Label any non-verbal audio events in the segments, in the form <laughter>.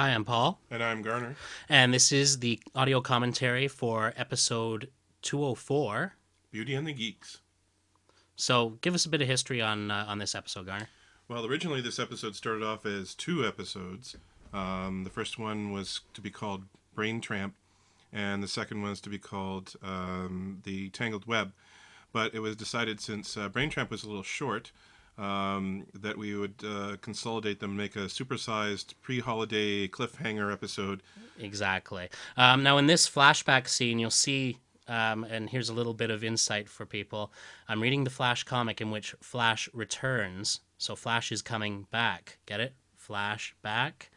Hi, I'm Paul, And I'm Garner. and this is the audio commentary for episode 204. Beauty and the Geeks. So, give us a bit of history on uh, on this episode, Garner. Well, originally this episode started off as two episodes. Um, the first one was to be called Brain Tramp, and the second one was to be called um, The Tangled Web. But it was decided since uh, Brain Tramp was a little short um, that we would uh, consolidate them, make a supersized pre-holiday cliffhanger episode. Exactly. Um, now, in this flashback scene, you'll see, um, and here's a little bit of insight for people. I'm reading the Flash comic in which Flash returns. So, Flash is coming back. Get it? Flash back.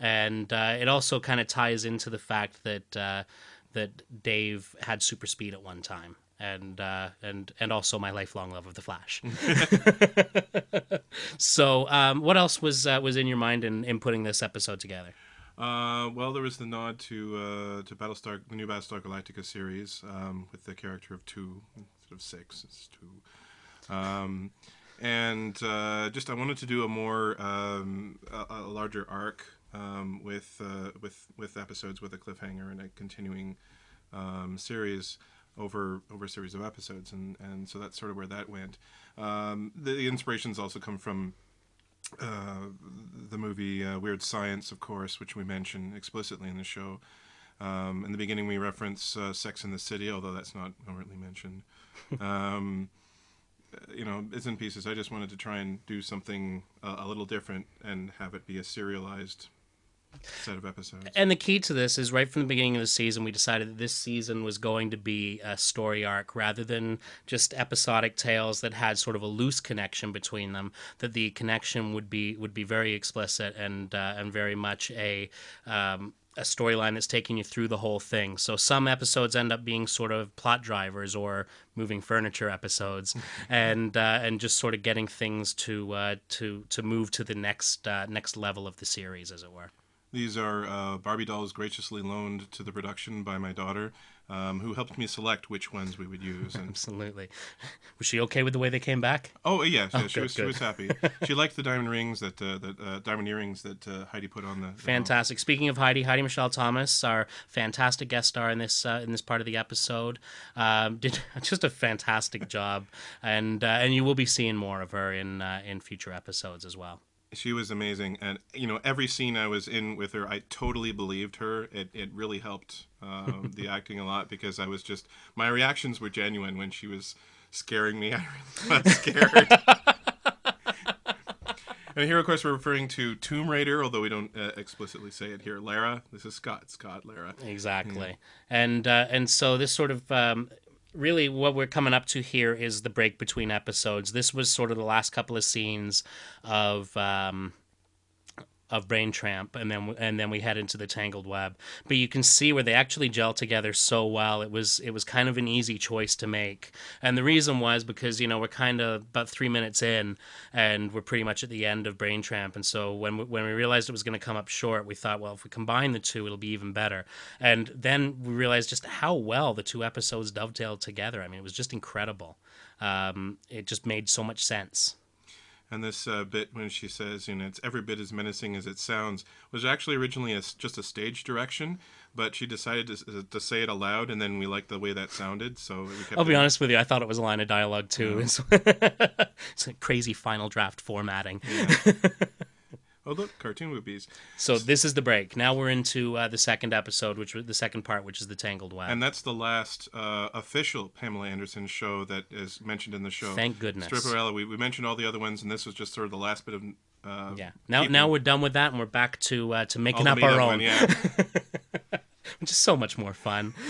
And uh, it also kind of ties into the fact that uh, that Dave had super speed at one time. And uh, and and also my lifelong love of the Flash. <laughs> <laughs> so, um, what else was uh, was in your mind in, in putting this episode together? Uh, well, there was the nod to uh, to Battlestar, the new Battlestar Galactica series, um, with the character of two instead of six. It's two, um, and uh, just I wanted to do a more um, a, a larger arc um, with uh, with with episodes with a cliffhanger and a continuing um, series over over a series of episodes, and and so that's sort of where that went. Um, the, the inspirations also come from uh, the movie uh, Weird Science, of course, which we mention explicitly in the show. Um, in the beginning, we reference uh, Sex in the City, although that's not overtly mentioned. <laughs> Um, you know, bits and pieces. I just wanted to try and do something uh, a little different and have it be a serialized set of episodes. And the key to this is right from the beginning of the season, we decided that this season was going to be a story arc rather than just episodic tales that had sort of a loose connection between them. That the connection would be would be very explicit and uh, and very much a um, a storyline that's taking you through the whole thing. So some episodes end up being sort of plot drivers or moving furniture episodes, <laughs> and uh, and just sort of getting things to uh, to to move to the next uh, next level of the series, as it were. These are uh, Barbie dolls graciously loaned to the production by my daughter, um, who helped me select which ones we would use. And Absolutely. <laughs> Was she okay with the way they came back? oh yeah, yeah she good, was she was happy. <laughs> she liked the diamond rings that uh, that uh, diamond earrings that uh, Heidi put on the. the Fantastic. Speaking of Heidi, Heidi Michelle Thomas, our fantastic guest star in this uh, in this part of the episode, um, did <laughs> just a fantastic job, and uh, and you will be seeing more of her in uh, in future episodes as well. She was amazing, and you know every scene I was in with her, I totally believed her. It it really helped um, the <laughs> acting a lot because I was just my reactions were genuine when she was scaring me. <laughs> I really got scared. <laughs> and here, of course, we're referring to Tomb Raider, although we don't uh, explicitly say it here. Lara, this is Scott. Scott, Lara. Exactly, and uh, and so this sort of um, really what we're coming up to here is the break between episodes. This was sort of the last couple of scenes of. Um, of Brain Tramp, and then and then we head into the Tangled Web. But you can see where they actually gel together so well. It was it was kind of an easy choice to make, and the reason was because you know we're kind of about three minutes in, and we're pretty much at the end of Brain Tramp, and so when we, when we realized it was going to come up short, we thought, well, if we combine the two, it'll be even better. And then we realized just how well the two episodes dovetailed together. I mean, it was just incredible. Um, it just made so much sense. And this uh, bit when she says, you know, it's every bit as menacing as it sounds, was actually originally a just a stage direction, but she decided to, to say it aloud, and then we liked the way that sounded, so we kept I'll be honest with you, I thought it was a line of dialogue too. It's, <laughs> it's like crazy final draft formatting. <laughs> Oh, look, cartoon movies. So this is the break. Now we're into uh, the second episode, which was the second part, which is the Tangled Web. And that's the last uh, official Pamela Anderson show that is mentioned in the show. Thank goodness. Stripperella. We, we mentioned all the other ones, and this was just sort of the last bit of. Uh, yeah. Now keeping now we're done with that, and we're back to uh, to making up our own, one, yeah. <laughs> <laughs> which is so much more fun. <laughs>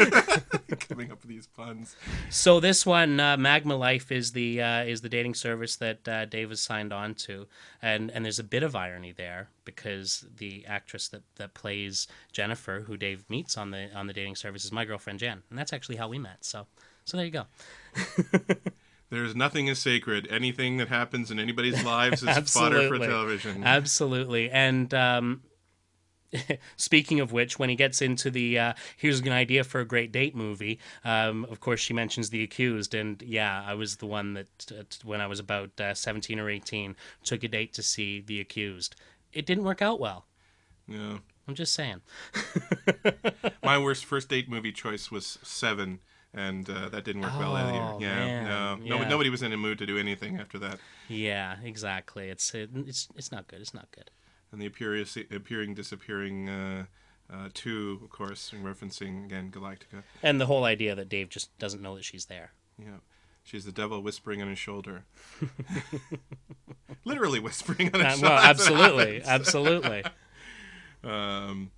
Coming up with these puns. So this one, uh, Magma Life, is the uh, is the dating service that uh, Dave has signed on to, and and there's a bit of irony there because the actress that, that plays Jennifer, who Dave meets on the on the dating service, is my girlfriend Jen, and that's actually how we met. So so there you go. <laughs> There's nothing as sacred. Anything that happens in anybody's lives is fodder for television. Absolutely. And um, <laughs> speaking of which, when he gets into the uh, here's an idea for a great date movie, um, of course, she mentions The Accused. And yeah, I was the one that, uh, when I was about uh, 17 or 18, took a date to see The Accused. It didn't work out well. yeah. I'm just saying. <laughs> My worst first date movie choice was Seven, and uh, that didn't work well Oh, either. Yeah, man, no, yeah. no, nobody was in a mood to do anything after that. Yeah, exactly. It's it, it's it's not good. It's not good. And the appearing, appearing disappearing uh, uh, two, of course, referencing again Galactica. And the whole idea that Dave just doesn't know that she's there. Yeah, she's the devil whispering on his shoulder, <laughs> literally whispering on his Uh, shoulder. well, absolutely, <laughs> absolutely. Um,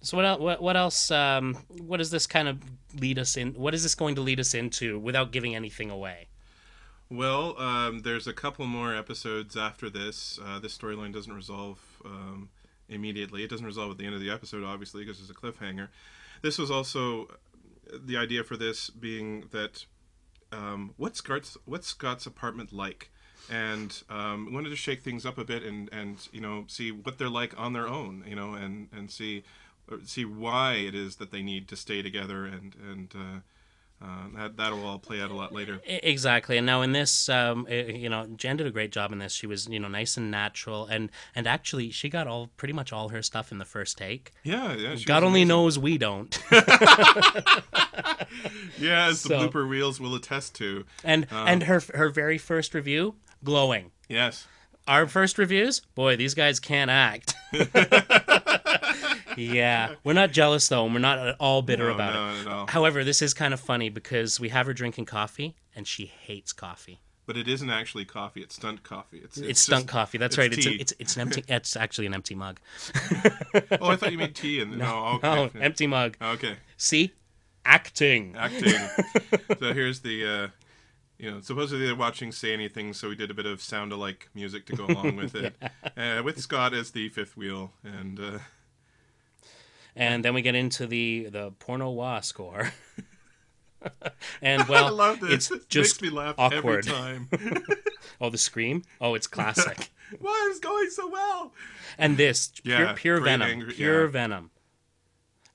So what el- what what else? Um, what does this kind of lead us in? What is this going to lead us into without giving anything away? Well, um, there's a couple more episodes after this. Uh, this storyline doesn't resolve um, immediately. It doesn't resolve at the end of the episode, obviously, because there's a cliffhanger. This was also the idea for this being that um, what's Scott's what's Scott's apartment like, and um, wanted to shake things up a bit and and you know see what they're like on their own, you know, and and see see why it is that they need to stay together and and. Uh, uh, that that'll all play out a lot later. Exactly. And now in this, um, eh, you know, Jen did a great job in this. She was, you know, nice and natural, and and actually, she got all pretty much all her stuff in the first take. Yeah, yeah. God only amazing. knows we don't. <laughs> Yeah, as So- the blooper reels will attest to. and and her her very first review, glowing. Yes. Our first reviews, boy, these guys can't act. <laughs> <laughs> yeah, we're not jealous though, and we're not at all bitter No, about no, it. no, no. However, this is kind of funny because we have her drinking coffee, and she hates coffee. But it isn't actually coffee. It's stunt coffee. It's It's, it's, stunt just- coffee. That's it's right. It's, a, it's it's an empty. <laughs> It's actually an empty mug. Oh, I thought you meant tea. And <laughs> no, Oh, okay. empty mug. okay. See, acting. Acting. <laughs> so here's the. Uh, you know, supposedly they're watching Say Anything, so we did a bit of sound alike music to go along with it. uh, with Scott as the fifth wheel. And uh, And then we get into the the porno wah score. <laughs> and <laughs> well, I love this. it's It just makes me laugh awkward. every time. <laughs> Oh, the scream. Oh, it's classic. Why is going so well? and this pure, Yeah, pure great venom, angry- pure yeah. venom.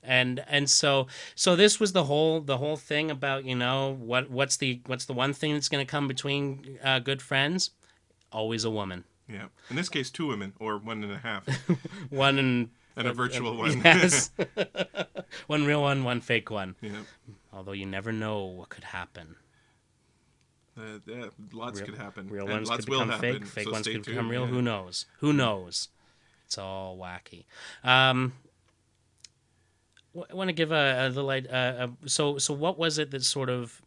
And and so so this was the whole the whole thing about you know what what's the what's the one thing that's going to come between uh, good friends? Always a woman. Yeah. In this case, two women, or one and a half, One and and a virtual one. yes, <laughs> one real one, one fake one. yeah. Although you never know what could happen. Uh, yeah, lots Real- could happen. Real and ones lots could will become happen. fake. Fake so ones could tuned, become real. yeah. Who knows? Who knows? It's all wacky. Um, I want to give a, a little. Uh, uh, so so what was it that sort of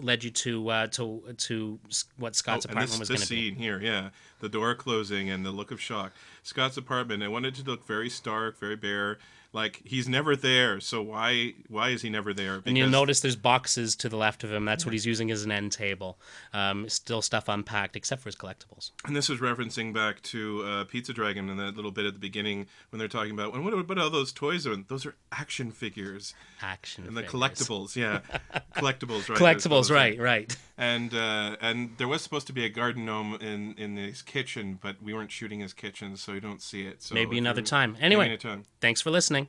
led you to uh, to to what Scott's Oh, apartment this, was going to be? This scene here, yeah, the door closing and the look of shock. Scott's apartment. I wanted to look very stark, very bare. Like he's never there. So why why is he never there? And you'll notice there's boxes to the left of him. That's what he's using as an end table. Um, still stuff unpacked, except for his collectibles. And this is referencing back to uh, Pizza Dragon and that little bit at the beginning when they're talking about, and what about all those toys? Are? Those are action figures Action figures. and the figures. collectibles. Yeah, <laughs> collectibles. Right. Collectibles, right, right. And uh, and there was supposed to be a garden gnome in in his kitchen, but we weren't shooting his kitchen, so you don't see it. So Maybe another time. Anyway, another time. thanks for listening.